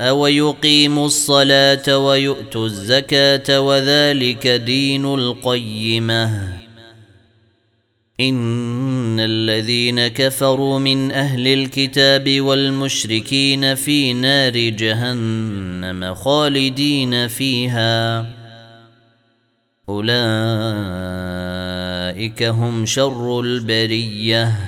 ويقيموا الصلاة ويؤتوا الزكاة وذلك دين القيمة. إن الذين كفروا من أهل الكتاب والمشركين في نار جهنم خالدين فيها. أولئك هم شر البريه.